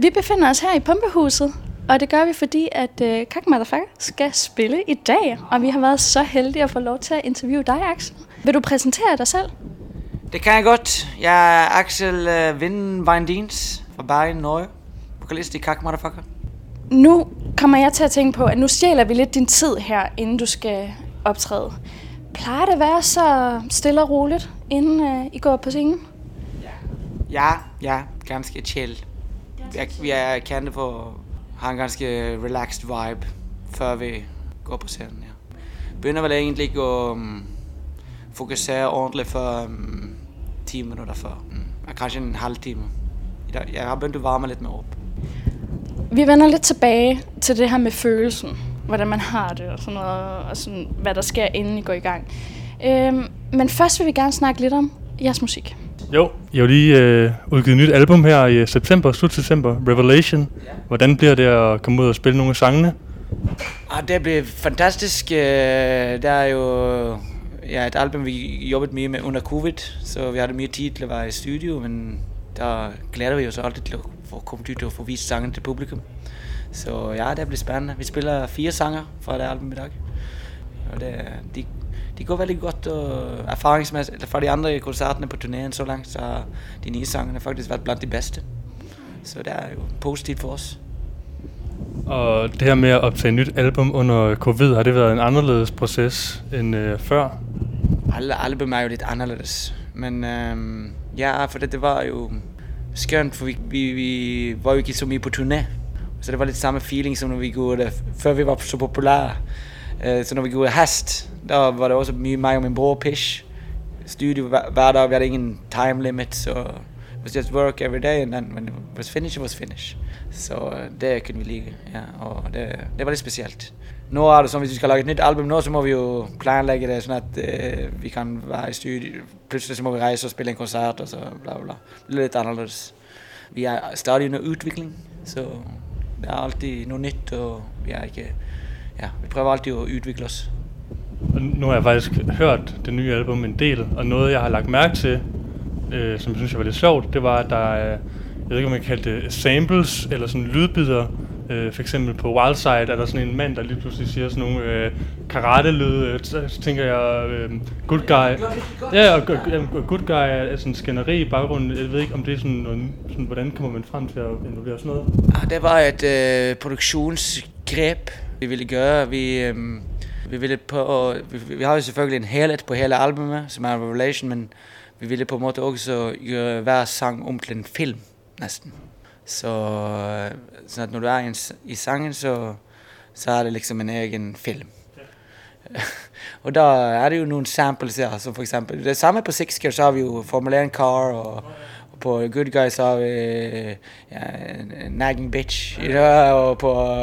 Vi befinder os her i Pumpehuset, og det gør vi, fordi at uh, Kak Motherfucker skal spille i dag. Og vi har været så heldige at få lov til at interviewe dig, Axel. Vil du præsentere dig selv? Det kan jeg godt. Jeg er Axel uh, Vindweindins fra Bergen, Norge. Vokalist i Kak Motherfucker. Nu kommer jeg til at tænke på, at nu stjæler vi lidt din tid her, inden du skal optræde. Plejer det at være så stille og roligt, inden uh, I går på scenen? Ja, ja, ganske chill. Jeg, vi er kendte for at have en ganske relaxed vibe, før vi går på scenen. Ja. Begynder vel egentlig ikke at um, fokusere ordentligt for um, mm, 10 minutter før. Um, kanskje en halv time. Jeg har begyndt at varme lidt mere op. Vi vender lidt tilbage til det her med følelsen. Hvordan man har det og sådan noget, og sådan, hvad der sker, inden I går i gang. Øhm, men først vil vi gerne snakke lidt om jeres musik. Jo, jeg har lige øh, udgivet et nyt album her i september, slut september, Revelation. Hvordan bliver det at komme ud og spille nogle af sangene? Ah, det blev fantastisk. Øh, Der er jo ja, et album, vi jobbede mye med under covid, så vi havde mye tid til at være i studio, men der glæder vi os altid til at få komme ud og få vist sangen til publikum. Så ja, det bliver spændende. Vi spiller fire sanger fra det album i dag. Og det, de, de går veldig godt og erfaringsmæssigt, eller fra de andre koncerterne på turnéen så langt, så har de nye sangene faktisk været blandt de bedste. Så det er jo positivt for os. Og det her med at optage et nyt album under covid, har det været en anderledes proces end øh, før? Alle album er jo lidt anderledes. Men øhm, ja, for det, det var jo skønt, for vi, vi, vi var jo ikke så mye på turné. Så det var lidt samme feeling, som når vi gjorde før vi var så populære. Øh, så når vi gjorde Hast, der var det også mye mig og min bror Pish. Studio hver, dag, vi havde ingen time limit, så it was just work every day, and then when it was finished, it was finished. Så øh, det kunne vi lide, ja, og det, det var lidt specielt. Nu er det som, hvis vi skal lage et nyt album nu, så må vi jo planlægge det, sådan at øh, vi kan være i studio. Pludselig så må vi rejse og spille en koncert, og så bla bla. Det er lidt anderledes. Vi er stadig under udvikling, så det er altid noget nyt, og vi er ikke... Ja, vi prøver altid at udvikle os. Nu har jeg faktisk hørt det nye album en del, og noget jeg har lagt mærke til, øh, som jeg synes jeg var lidt sjovt, det var, at der er, jeg ved ikke om man kan kalde det samples, eller sådan lydbider. Øh, for eksempel på Wildside er der sådan en mand, der lige pludselig siger sådan nogle øh, karate-lyde. Øh, så, tænker jeg, øh, good guy. Ja, og go- ja, guy guy er sådan en skænderi i baggrunden. Jeg ved ikke, om det er sådan, noget, sådan hvordan kommer man frem til at involvere sådan noget? Ah, det var et øh, produktionsgreb, vi ville gøre. Vi, øhm, vi ville på, vi, vi har jo selvfølgelig en helhed på hele albumet, som er Revelation, men vi ville på en måde også gøre hver sang om til en film, næsten. Så, øh, så at når du er i, i sangen, så, så er det liksom en egen film. og der er det jo nogle samples ja, som for eksempel, det samme på Six Gear, så har vi jo Formula 1 Car, og, og på Good Guys har vi ja, en- Nagging Bitch, you know, og på,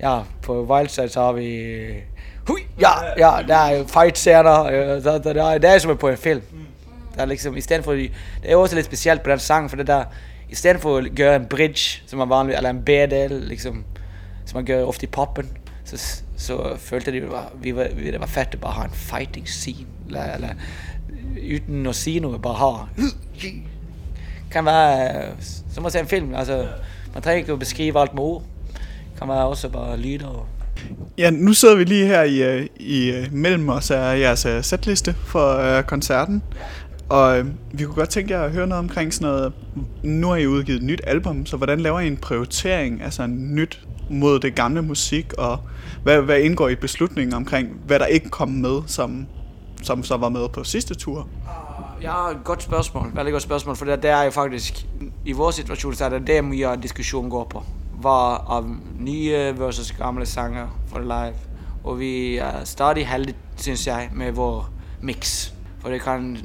ja, på Wildside så har vi Hui, ja, ja, der er fight scener, øh, der, der, der, det er som på en film. Der er liksom, i stedet for, det er også lidt specielt på den sang, for det der, i stedet for at gøre en bridge, som man vanlig, eller en B-del, liksom, som man gør ofte i poppen, så, så følte de, det var, vi var, vi- det var fedt at bare have en fighting scene, eller, eller uden at sige noget, bare have, kan være, øh, som at se en film, altså, man trenger ikke at beskrive alt med ord, kan være også bare lyd og Ja, nu sidder vi lige her i, øh, i øh, mellem os af jeres setliste for øh, koncerten. Og øh, vi kunne godt tænke jer at høre noget omkring sådan noget. Nu har I udgivet et nyt album, så hvordan laver I en prioritering sådan nyt mod det gamle musik? Og hvad, hvad indgår i beslutningen omkring, hvad der ikke kom med, som, som så var med på sidste tur? Ja, godt spørgsmål. Veldig godt spørgsmål, for det, det er jo faktisk, i vores situation, så er det det mye diskussion går på. Hvad av nye versus gamle sanger for live. Og vi er stadig heldige, synes jeg, med vår mix. For det kan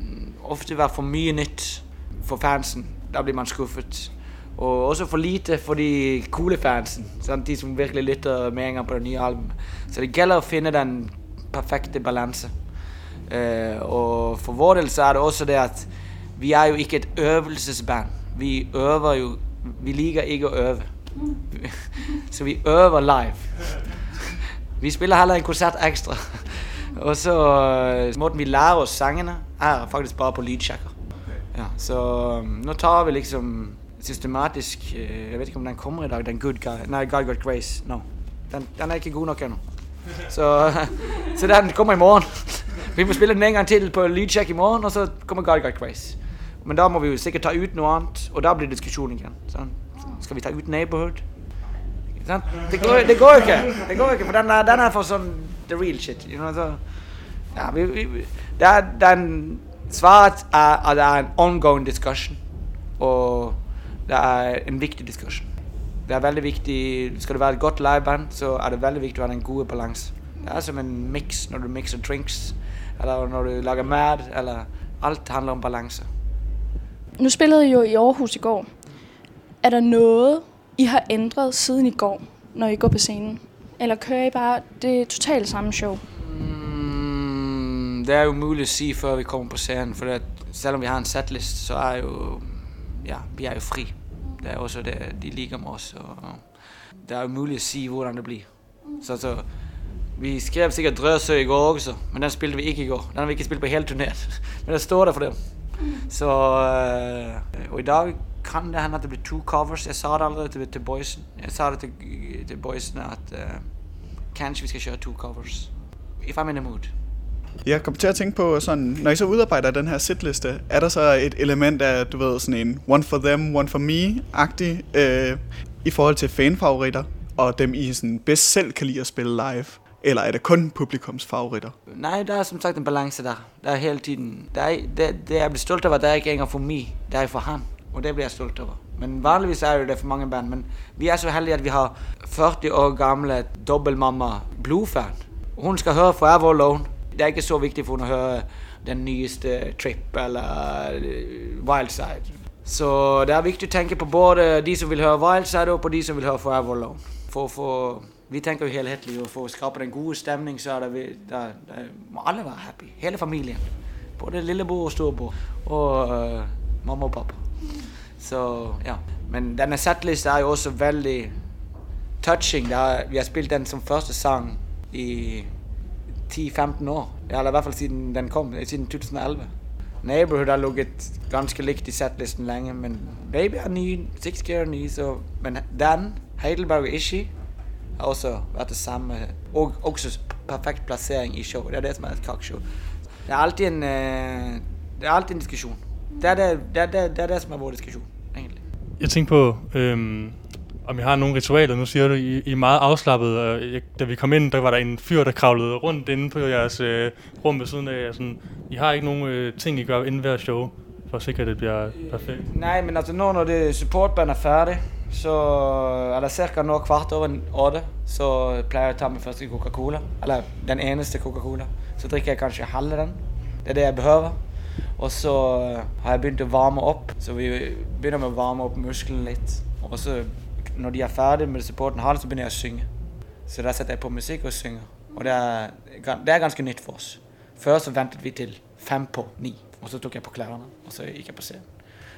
ofte være for mye nytt for fansen. Der bliver man skuffet. Og også for lite for de coole fansen. Sådan, De som virkelig lytter med en gang på det nye album. Så det gælder at finde den perfekte balance. Eh, og for vår del så er det også det at vi er jo ikke et øvelsesband. Vi øver jo, vi liker ikke at øve. så vi øver live. Vi spiller heller en koncert ekstra. og så øh, måten vi lærer os sangene er faktisk bare på leadchecker. Ja, så øh, nu tager vi liksom systematisk, øh, jeg ved ikke om den kommer i dag, den Good Guy, nej, God Got Grace, no. Den, den er ikke god nok endnu. Så, så den kommer i morgen. Vi må spille den en gang til på lydcheck i morgen, og så kommer Guide Got Grace. Men der må vi jo sikkert tage ut noe annet, og der blir diskussion igen. Så skal vi tage ut Neighborhood? Sådan. Det går, det går ikke. Det går ikke, for den er, den er for sådan the real shit. You know, så, ja, vi, vi, der, den svaret er, at det er en ongoing discussion, og det er en vigtig discussion. Det er veldig vigtig, skal det være et godt liveband, så er det veldig vigtigt at have en god balance. Det er som en mix, når du mixer drinks, eller når du lager mad, eller alt handler om balance. Nu spillede I jo i Aarhus i går. Er der noget, I har ændret siden i går, når I går på scenen? Eller kører I bare det totalt samme show? Mm, det er jo muligt at sige, før vi kommer på scenen, for at selvom vi har en setlist, så er jo, ja, vi er jo fri. Det er også det, de ligger med os, og det er jo muligt at sige, hvordan det bliver. Så, så vi skrev sikkert Drøsø i går også, men den spillede vi ikke i går. Den har vi ikke spillet på hele turneret. Men det står der for dem. Så, øh, og i dag kan det hende at det bliver to covers. Jeg sagde det allerede til, til boysen. Jeg sagde det til, til boysen, at øh, kanskje vi skal køre to covers. If I'm in the mood. Jeg kom til at tænke på sådan, når I så udarbejder den her setliste, er der så et element af, du ved, sådan en one for them, one for me-agtig, øh, i forhold til fanfavoritter, og dem I sådan bedst selv kan lide at spille live? Eller er det kun publikums favoritter? Nej, der er som sagt en balance der. Der er hele tiden. Der er, det, det jeg bliver stolt over, der er ikke engang for mig. Det er for ham. Og det bliver jeg stolt over. Men vanligvis er det for mange band. Men vi er så heldige, at vi har 40 år gamle dobbeltmamma blodfan. Hun skal høre Forever Alone. Det er ikke så vigtigt for hun at høre den nyeste Trip eller øh, Wildside. Så det er vigtigt at tænke på både de, som vil høre Wildside, og på de, som vil høre Forever Alone. For, for vi tænker jo helhetligt, og for at skabe den gode stemning, så er der, der, der må alle være happy. Hele familien. Både lillebror og storbror. Og øh, uh, mamma og pappa. Så ja. Men denne setlist er jo også veldig touching. Der, vi har spillet den som første sang i 10-15 år. Eller i hvert fall siden den kom, øh, siden 2011. Neighborhood har ligget ganske likt i setlisten længe, men Baby er ny, Six Gear er ny, så... Men den, Heidelberg og Ishi, også været det samme. Og også perfekt placering i show. Det er det, som er et kakshow. Det er altid en, øh, det er altid en diskussion. Det er det, det, er det, det, er det som er vores diskussion, egentlig. Jeg tænker på, øhm, om jeg har nogle ritualer. Nu siger du, I, I er meget afslappet. Og jeg, da vi kom ind, der var der en fyr, der kravlede rundt inde på jeres øh, rum ved siden af. Sådan, I har ikke nogen øh, ting, I gør inden hver show, for at sikre, at det bliver perfekt? Nej, men altså nu, når det supportband er færdig, så er der cirka noget kvart over 8, så plejer jeg at tage min første Coca-Cola. Eller den eneste Coca-Cola. Så drikker jeg kanskje halve den. Det er det, jeg behøver. Og så øh, har jeg begyndt at varme op. Så vi begynder med at varme op musklen lidt. Og så, når de er færdige med supporten halv, så begynder jeg at synge. Så der sætter jeg på musik og synger. Og det er, det er ganske nyt for os. Før så ventede vi til 5 på 9. Og så tog jeg på klæderne, og så gik jeg på scenen.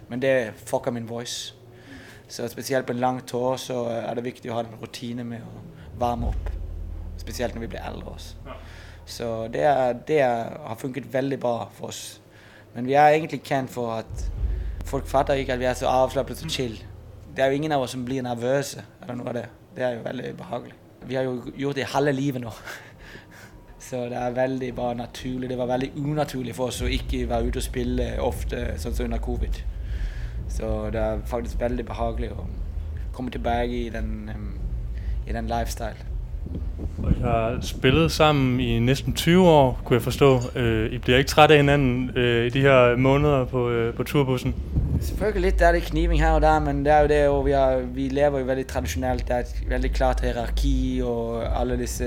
Men det fucker min voice. Så specielt på en lang tur, så er det vigtigt at have en rutine med at varme op. Specielt når vi bliver ældre også. Så det, er, det er, har funket veldig bra for os. Men vi er egentlig kendt for, at folk fatter ikke, at vi er så afslappet og chill. Det er jo ingen af os, som bliver nervøse, eller noget af det. Det er jo veldig behageligt. Vi har jo gjort det halve livet nu. Så det er veldig bare naturligt. Det var veldig unaturligt for oss å ikke være ute og spille ofte, sånn som under covid. Så det er faktisk veldig behagelig å komme tilbake i den, i den lifestyle. I har spillet sammen i næsten 20 år, kunne jeg forstå. Øh, I bliver ikke trætte af hinanden øh, i de her måneder på, øh, på turbussen? Selvfølgelig lidt er det kniving her og der, men det er jo det, og vi, har, vi lever jo veldig traditionelt. Det er et veldig klart hierarki og alle disse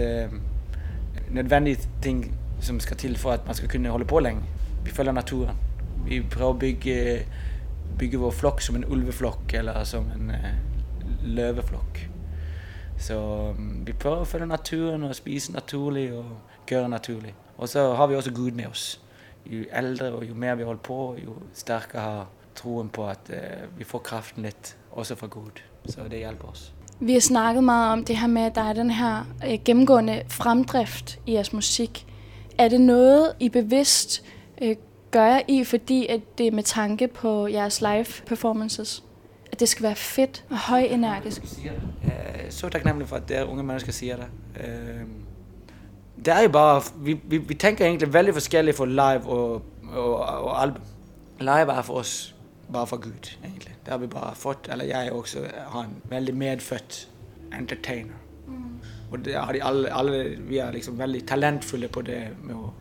nødvendige ting, som skal til for at man skal kunne holde på længe. Vi følger naturen. Vi prøver at bygge, øh, bygge vores flok som en ulveflok eller som en uh, løveflok. Så um, vi prøver at følge naturen og spise naturligt og gøre naturligt. Og så har vi også Gud med os. Jo ældre og jo mere vi holder på, jo stærkere har troen på, at uh, vi får kraften lidt, også fra Gud. Så det hjælper os. Vi har snakket meget om det her med, at der er den her øh, gennemgående fremdrift i jeres musik. Er det noget, I bevidst øh, gør I, fordi at det er med tanke på jeres live performances? at det skal være fedt og højenergisk. Jeg er så taknemmelig for, at det er unge mennesker siger det. Øhm, det er jo bare, vi, vi, vi tænker egentlig veldig forskelligt for live og, og, og album. Live er for os bare for Gud, egentlig. Det har vi bare fått, eller jeg også har en veldig medfødt entertainer. Og det har de alle, alle, vi er liksom veldig talentfulle på det med å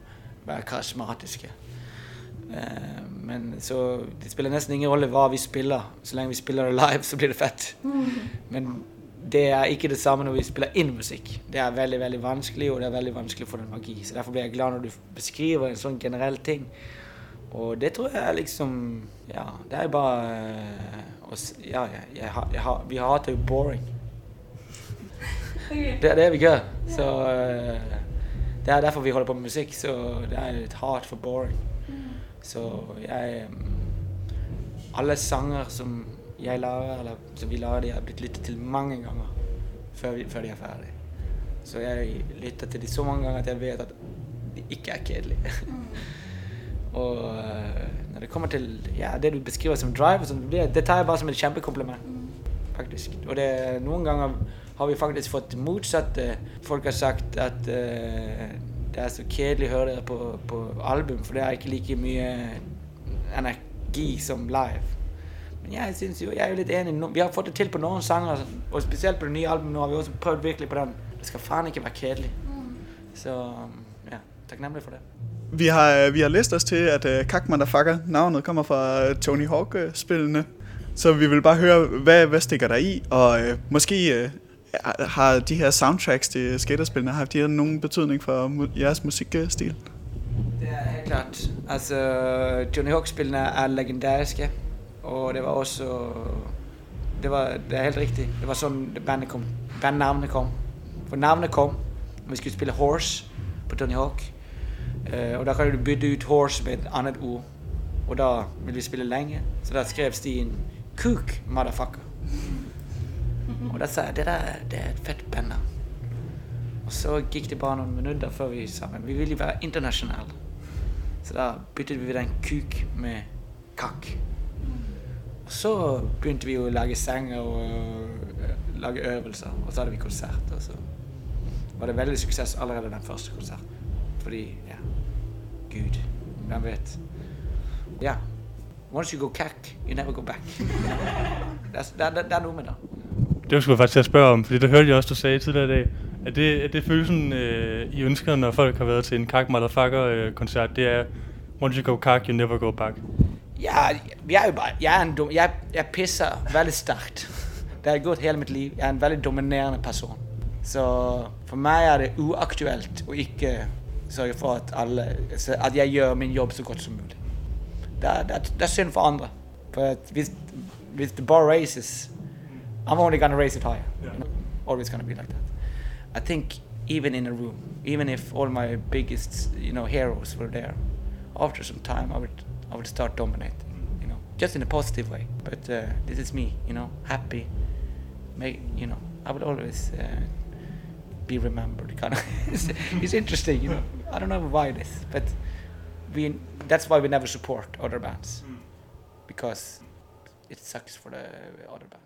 være karismatiske. Eh, men så det spiller nesten ingen rolle hva vi spiller. Så lenge vi spiller det live, så blir det fett. Men det er ikke det samme når vi spiller inn musikk. Det er veldig veldig vanskelig, og det er veldig vanskelig for en magi. Så Derfor blir jeg glad når du beskriver en sånn generell ting. Og det tror jeg er liksom Ja, det er bare s- Ja, jeg, jeg, har- jeg, har- vi hater jo boring. Det er det vi gjør. Så uh, det er derfor vi holder på med musikk. Så det er et hat for boring. Så jeg um, Alle sanger som jeg lager, eller som vi lager, de har blitt lyttet til mange ganger før, vi, før de er ferdige. Så jeg lytter til de så mange ganger at jeg vet at de ikke er kjedelige. og øh, når det kommer til ja, det du beskriver som drive, sånn, det, det tar jeg bare som et kjempekompliment. Faktisk. Og det, noen ganger har vi faktisk fått motsatte. Folk har sagt at øh, det er så kjedelig å høre dere på, på album, for det er ikke like mye energi som live. Men jeg synes jo, jeg er jo litt enig. Vi har fått det til på noen sanger, og spesielt på det nye albumet nå har vi også prøvd virkelig på den. Det skal faen ikke være kjedelig. Så ja, takknemlig for det. Vi har, øh, vi har læst os til, at uh, Kak Motherfucker, navnet kommer fra øh, Tony Hawk-spillene. Så vi vil bare høre, hvad, hvad stikker der i? Og uh, måske uh, har de her soundtracks til skaterspillene, har de her nogen betydning for mu- jeres musikstil? Det er helt klart. Altså, Johnny Hawk-spillene er legendariske. Og det var også det, var, det er helt rigtigt. Det var sådan, bandet kom. bandnavnet kom. For navnet kom når vi skulle spille Horse på Tony Hawk. Eh, og der kan du bytte ut Horse med et andet ord. Og der ville vi spille længe. så der skrev Stien Cook, motherfucker. Og der sa jeg det der det er et fett bandnavn. Og så gik det bare nogle minutter før vi sa men vi ville være internationale. Så der byttede vi den kuk med kak. Og så begyndte vi at lage sange og uh, lage øvelser. Og så havde vi konsert. Og så var det veldig succes allerede den første konserten. Fordi, Gud. Hvem vet? Ja. Once you go cack, you never go back. Det er, noe med det. Det skulle jeg faktisk til at spørge om, fordi det hørte jeg også, du sagde tidligere i dag. Er det, er det følelsen, øh, I ønsker, når folk har været til en Kak Motherfucker-koncert? Det er, once you go kak, you never go back. Ja, jeg er jo bare Jeg, er en dum, jeg, jeg pisser veldig sterkt. Det har gått hele mitt liv. Jeg er en veldig dominerende person. Så for meg er det uaktuelt å ikke sørge for at, alle, at jeg gjør min jobb så godt som mulig. Det er, det er, det er synd for andre. For hvis, hvis the bar raises, I'm only gonna raise it higher. You know? Always gonna be like that. I think even in a room, even if all my biggest, you know, heroes were there, after some time I would, I would start dominating, you know, just in a positive way. But uh, this is me, you know, happy, make, you know, I will always uh, be remembered. Kind of, it's, it's interesting, you know. I don't know why this, but we, that's why we never support other bands, hmm. because it sucks for the other bands.